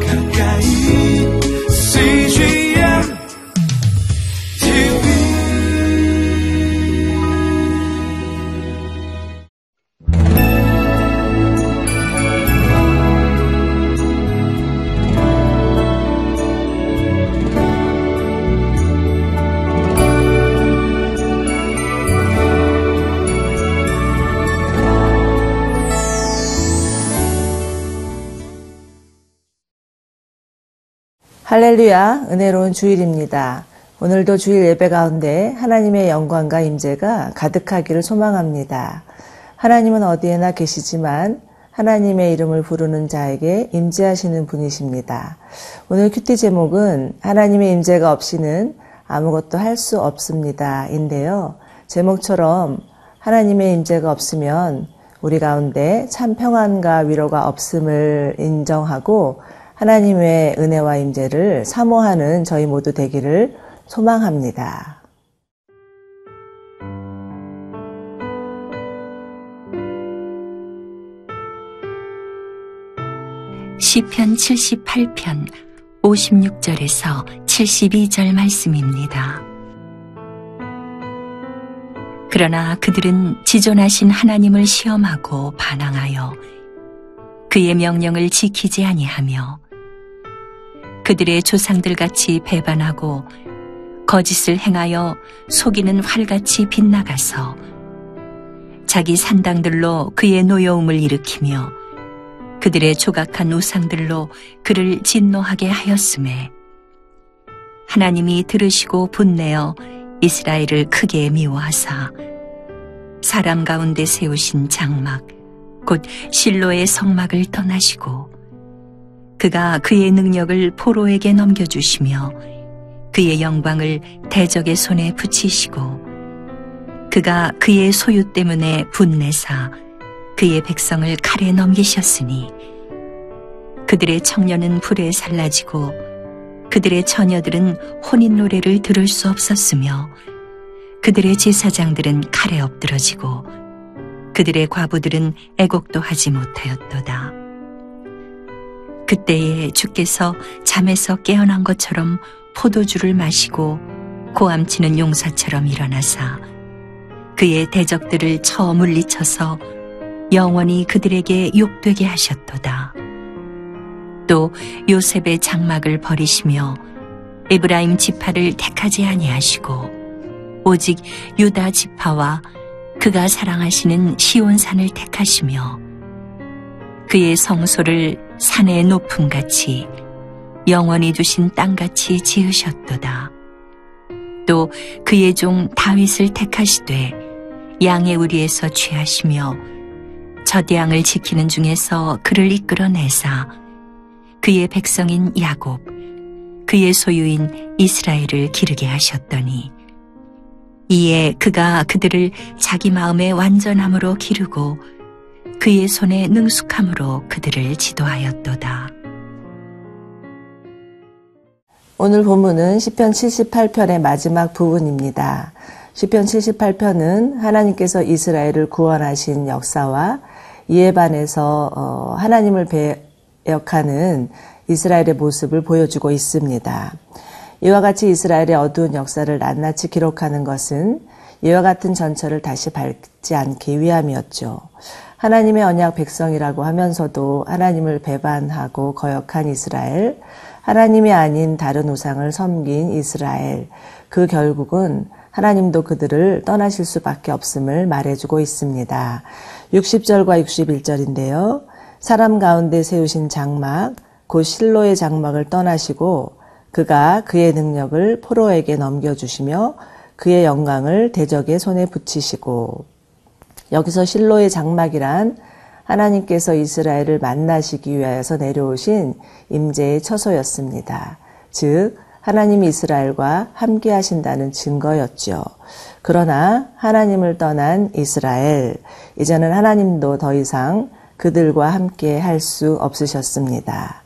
가까 할렐루야, 은혜로운 주일입니다. 오늘도 주일 예배 가운데 하나님의 영광과 임재가 가득하기를 소망합니다. 하나님은 어디에나 계시지만 하나님의 이름을 부르는 자에게 임재하시는 분이십니다. 오늘 큐티 제목은 하나님의 임재가 없이는 아무것도 할 수 없습니다. 인데요. 제목처럼 하나님의 임재가 없으면 우리 가운데 참 평안과 위로가 없음을 인정하고 하나님의 은혜와 임재를 사모하는 저희 모두 되기를 소망합니다. 시편 78편 56절에서 72절 말씀입니다. 그러나 그들은 지존하신 하나님을 시험하고 반항하여 그의 명령을 지키지 아니하며 그들의 조상들 같이 배반하고 거짓을 행하여 속이는 활같이 빗나가서 자기 산당들로 그의 노여움을 일으키며 그들의 조각한 우상들로 그를 진노하게 하였음에 하나님이 들으시고 분내어 이스라엘을 크게 미워하사 사람 가운데 세우신 장막 곧 실로의 성막을 떠나시고 그가 그의 능력을 포로에게 넘겨주시며 그의 영광을 대적의 손에 붙이시고 그가 그의 소유 때문에 분내사 그의 백성을 칼에 넘기셨으니 그들의 청년은 불에 살라지고 그들의 처녀들은 혼인 노래를 들을 수 없었으며 그들의 제사장들은 칼에 엎드러지고 그들의 과부들은 애곡도 하지 못하였도다. 그때에 주께서 잠에서 깨어난 것처럼 포도주를 마시고 고함치는 용사처럼 일어나사 그의 대적들을 쳐 물리쳐서 영원히 그들에게 욕되게 하셨도다. 또 요셉의 장막을 버리시며 에브라임 지파를 택하지 아니하시고 오직 유다 지파와 그가 사랑하시는 시온산을 택하시며 그의 성소를 산의 높음같이 영원히 두신 땅같이 지으셨도다. 또 그의 종 다윗을 택하시되 양의 우리에서 취하시며 저대양을 지키는 중에서 그를 이끌어내사 그의 백성인 야곱 그의 소유인 이스라엘을 기르게 하셨더니 이에 그가 그들을 자기 마음의 완전함으로 기르고 그의 손에 능숙함으로 그들을 지도하였도다. 오늘 본문은 시편 78편의 마지막 부분입니다. 시편 78편은 하나님께서 이스라엘을 구원하신 역사와 이에 반해서 어, 하나님을 배역하는 이스라엘의 모습을 보여주고 있습니다. 이와 같이 이스라엘의 어두운 역사를 낱낱이 기록하는 것은 이와 같은 전철을 다시 밟지 않기 위함이었죠. 하나님의 언약 백성이라고 하면서도 하나님을 배반하고 거역한 이스라엘, 하나님이 아닌 다른 우상을 섬긴 이스라엘, 그 결국은 하나님도 그들을 떠나실 수밖에 없음을 말해주고 있습니다. 60절과 61절인데요. 사람 가운데 세우신 장막, 곧 실로의 장막을 떠나시고 그가 그의 능력을 포로에게 넘겨주시며 그의 영광을 대적의 손에 붙이시고 여기서 실로의 장막이란 하나님께서 이스라엘을 만나시기 위하여서 내려오신 임재의 처소였습니다. 즉 하나님이 이스라엘과 함께 하신다는 증거였죠. 그러나 하나님을 떠난 이스라엘, 이제는 하나님도 더 이상 그들과 함께 할 수 없으셨습니다.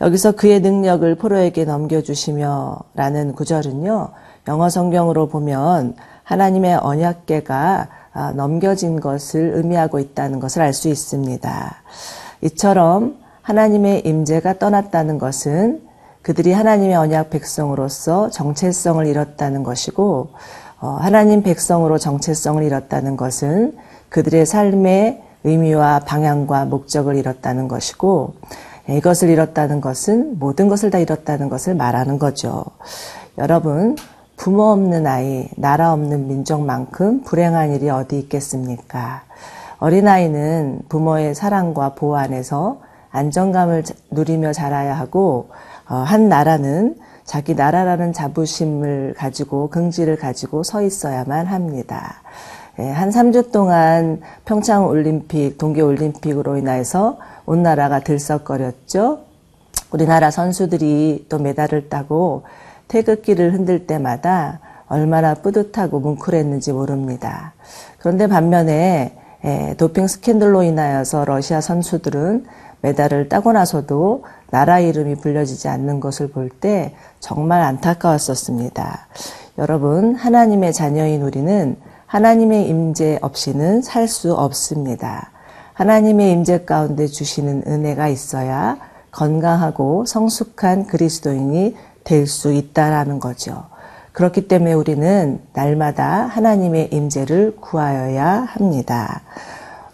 여기서 그의 능력을 포로에게 넘겨주시며 라는 구절은요, 영어 성경으로 보면 하나님의 언약계가 넘겨진 것을 의미하고 있다는 것을 알 수 있습니다. 이처럼 하나님의 임재가 떠났다는 것은 그들이 하나님의 언약 백성으로서 정체성을 잃었다는 것이고 어, 하나님 백성으로 정체성을 잃었다는 것은 그들의 삶의 의미와 방향과 목적을 잃었다는 것이고 예, 이것을 잃었다는 것은 모든 것을 다 잃었다는 것을 말하는 거죠. 여러분 부모 없는 아이, 나라 없는 민족만큼 불행한 일이 어디 있겠습니까? 어린아이는 부모의 사랑과 보호 안에서 안정감을 누리며 자라야 하고 어, 한 나라는 자기 나라라는 자부심을 가지고 긍지를 가지고 서 있어야만 합니다. 예, 한 3주 동안 평창 올림픽, 동계 올림픽으로 인해서 온 나라가 들썩거렸죠. 우리나라 선수들이 또 메달을 따고 태극기를 흔들 때마다 얼마나 뿌듯하고 뭉클했는지 모릅니다. 그런데 반면에 예, 도핑 스캔들로 인하여서 러시아 선수들은 메달을 따고 나서도 나라 이름이 불려지지 않는 것을 볼 때 정말 안타까웠었습니다. 여러분, 하나님의 자녀인 우리는 하나님의 임재 없이는 살 수 없습니다. 하나님의 임재 가운데 주시는 은혜가 있어야 건강하고 성숙한 그리스도인이 될 수 있다라는 거죠. 그렇기 때문에 우리는 날마다 하나님의 임재를 구하여야 합니다.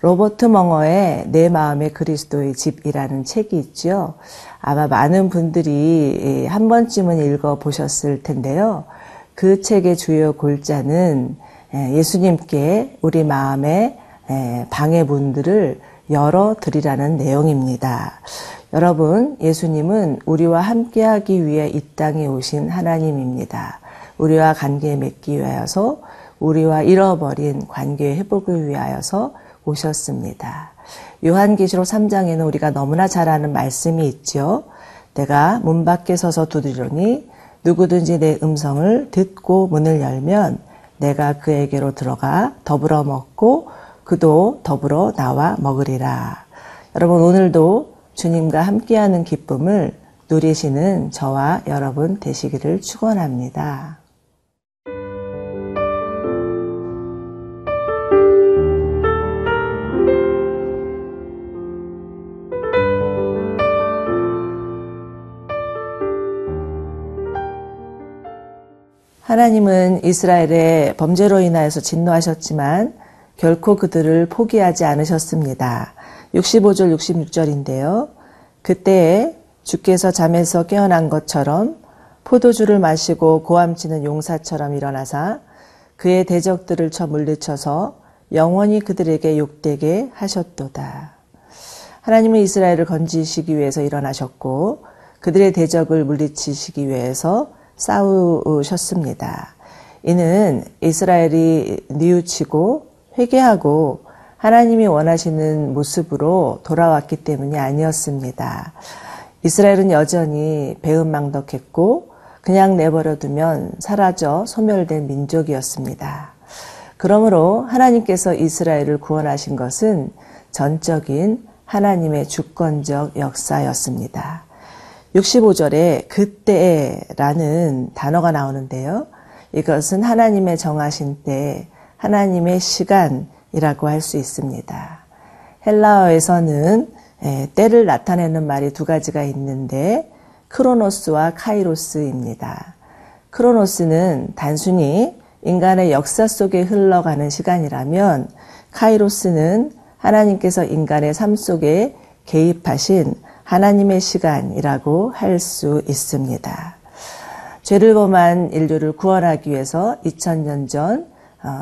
로버트 멍어의 내 마음의 그리스도의 집이라는 책이 있죠. 아마 많은 분들이 한 번쯤은 읽어 보셨을 텐데요. 그 책의 주요 골자는 예수님께 우리 마음의 방해문들을 열어드리라는 내용입니다. 여러분, 예수님은 우리와 함께하기 위해 이 땅에 오신 하나님입니다. 우리와 관계 맺기 위하여서 우리와 잃어버린 관계 회복을 위하여서 오셨습니다. 요한계시록 3장에는 우리가 너무나 잘 아는 말씀이 있죠. 내가 문 밖에 서서 두드리니 누구든지 내 음성을 듣고 문을 열면 내가 그에게로 들어가 더불어 먹고 그도 더불어 나와 먹으리라. 여러분 오늘도 주님과 함께하는 기쁨을 누리시는 저와 여러분 되시기를 축원합니다. 하나님은 이스라엘의 범죄로 인하여서 진노하셨지만 결코 그들을 포기하지 않으셨습니다. 65절 66절인데요. 그때에 주께서 잠에서 깨어난 것처럼 포도주를 마시고 고함치는 용사처럼 일어나사 그의 대적들을 쳐 물리쳐서 영원히 그들에게 욕되게 하셨도다. 하나님은 이스라엘을 건지시기 위해서 일어나셨고 그들의 대적을 물리치시기 위해서 싸우셨습니다. 이는 이스라엘이 뉘우치고 회개하고 하나님이 원하시는 모습으로 돌아왔기 때문이 아니었습니다. 이스라엘은 여전히 배은망덕했고 그냥 내버려두면 사라져 소멸된 민족이었습니다. 그러므로 하나님께서 이스라엘을 구원하신 것은 전적인 하나님의 주권적 역사였습니다. 65절에 그때라는 단어가 나오는데요. 이것은 하나님의 정하신 때, 하나님의 시간 이라고 할 수 있습니다. 헬라어에서는 때를 나타내는 말이 두 가지가 있는데, 크로노스와 카이로스입니다. 크로노스는 단순히 인간의 역사 속에 흘러가는 시간이라면, 카이로스는 하나님께서 인간의 삶 속에 개입하신 하나님의 시간이라고 할 수 있습니다. 죄를 범한 인류를 구원하기 위해서 2000년 전 어,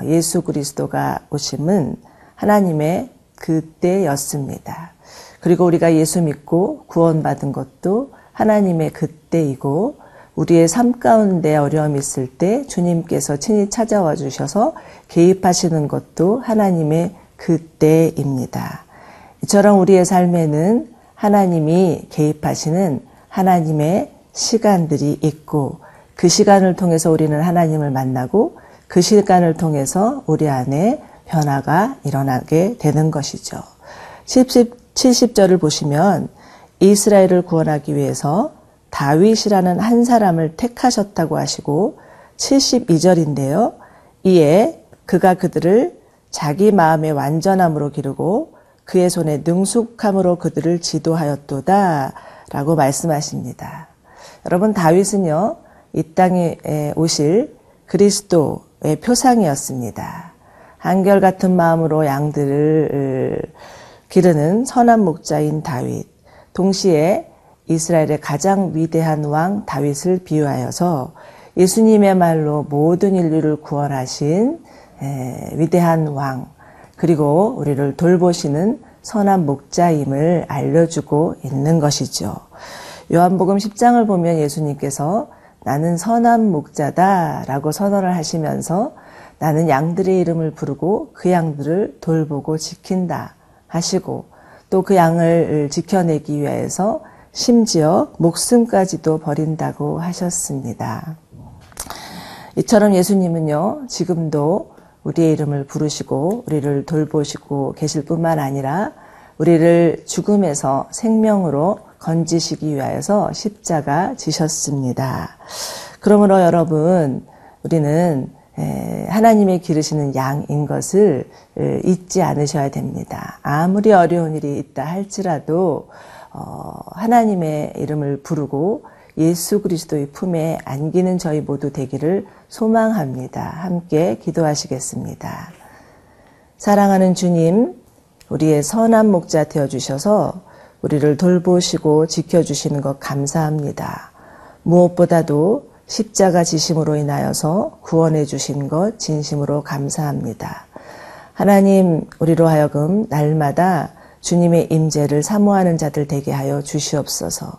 예수 그리스도가 오심은 하나님의 그때였습니다. 그리고 우리가 예수 믿고 구원받은 것도 하나님의 그때이고 우리의 삶 가운데 어려움이 있을 때 주님께서 친히 찾아와 주셔서 개입하시는 것도 하나님의 그때입니다. 이처럼 우리의 삶에는 하나님이 개입하시는 하나님의 시간들이 있고 그 시간을 통해서 우리는 하나님을 만나고 그 시간을 통해서 우리 안에 변화가 일어나게 되는 것이죠. 70, 70절을 보시면 이스라엘을 구원하기 위해서 다윗이라는 한 사람을 택하셨다고 하시고 72절인데요. 이에 그가 그들을 자기 마음의 완전함으로 기르고 그의 손에 능숙함으로 그들을 지도하였도다 라고 말씀하십니다. 여러분 다윗은요 이 땅에 오실 그리스도의 표상이었습니다. 한결같은 마음으로 양들을 기르는 선한 목자인 다윗 동시에 이스라엘의 가장 위대한 왕 다윗을 비유하여서 예수님의 말로 모든 인류를 구원하신 위대한 왕 그리고 우리를 돌보시는 선한 목자임을 알려주고 있는 것이죠. 요한복음 10장을 보면 예수님께서 나는 선한 목자다 라고 선언을 하시면서 나는 양들의 이름을 부르고 그 양들을 돌보고 지킨다 하시고 또 그 양을 지켜내기 위해서 심지어 목숨까지도 버린다고 하셨습니다. 이처럼 예수님은요, 지금도 우리의 이름을 부르시고 우리를 돌보시고 계실 뿐만 아니라 우리를 죽음에서 생명으로 건지시기 위하여서 십자가 지셨습니다. 그러므로 여러분, 우리는 하나님의 기르시는 양인 것을 잊지 않으셔야 됩니다. 아무리 어려운 일이 있다 할지라도 어, 하나님의 이름을 부르고 예수 그리스도의 품에 안기는 저희 모두 되기를 소망합니다. 함께 기도하시겠습니다. 사랑하는 주님, 우리의 선한 목자 되어 주셔서 우리를 돌보시고 지켜주시는 것 감사합니다. 무엇보다도 십자가 지심으로 인하여서 구원해 주신 것 진심으로 감사합니다. 하나님, 우리로 하여금 날마다 주님의 임재를 사모하는 자들 되게 하여 주시옵소서.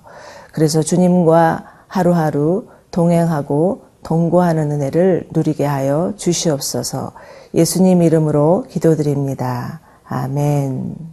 그래서 주님과 하루하루 동행하고 동거하는 은혜를 누리게 하여 주시옵소서. 예수님 이름으로 기도드립니다. 아멘.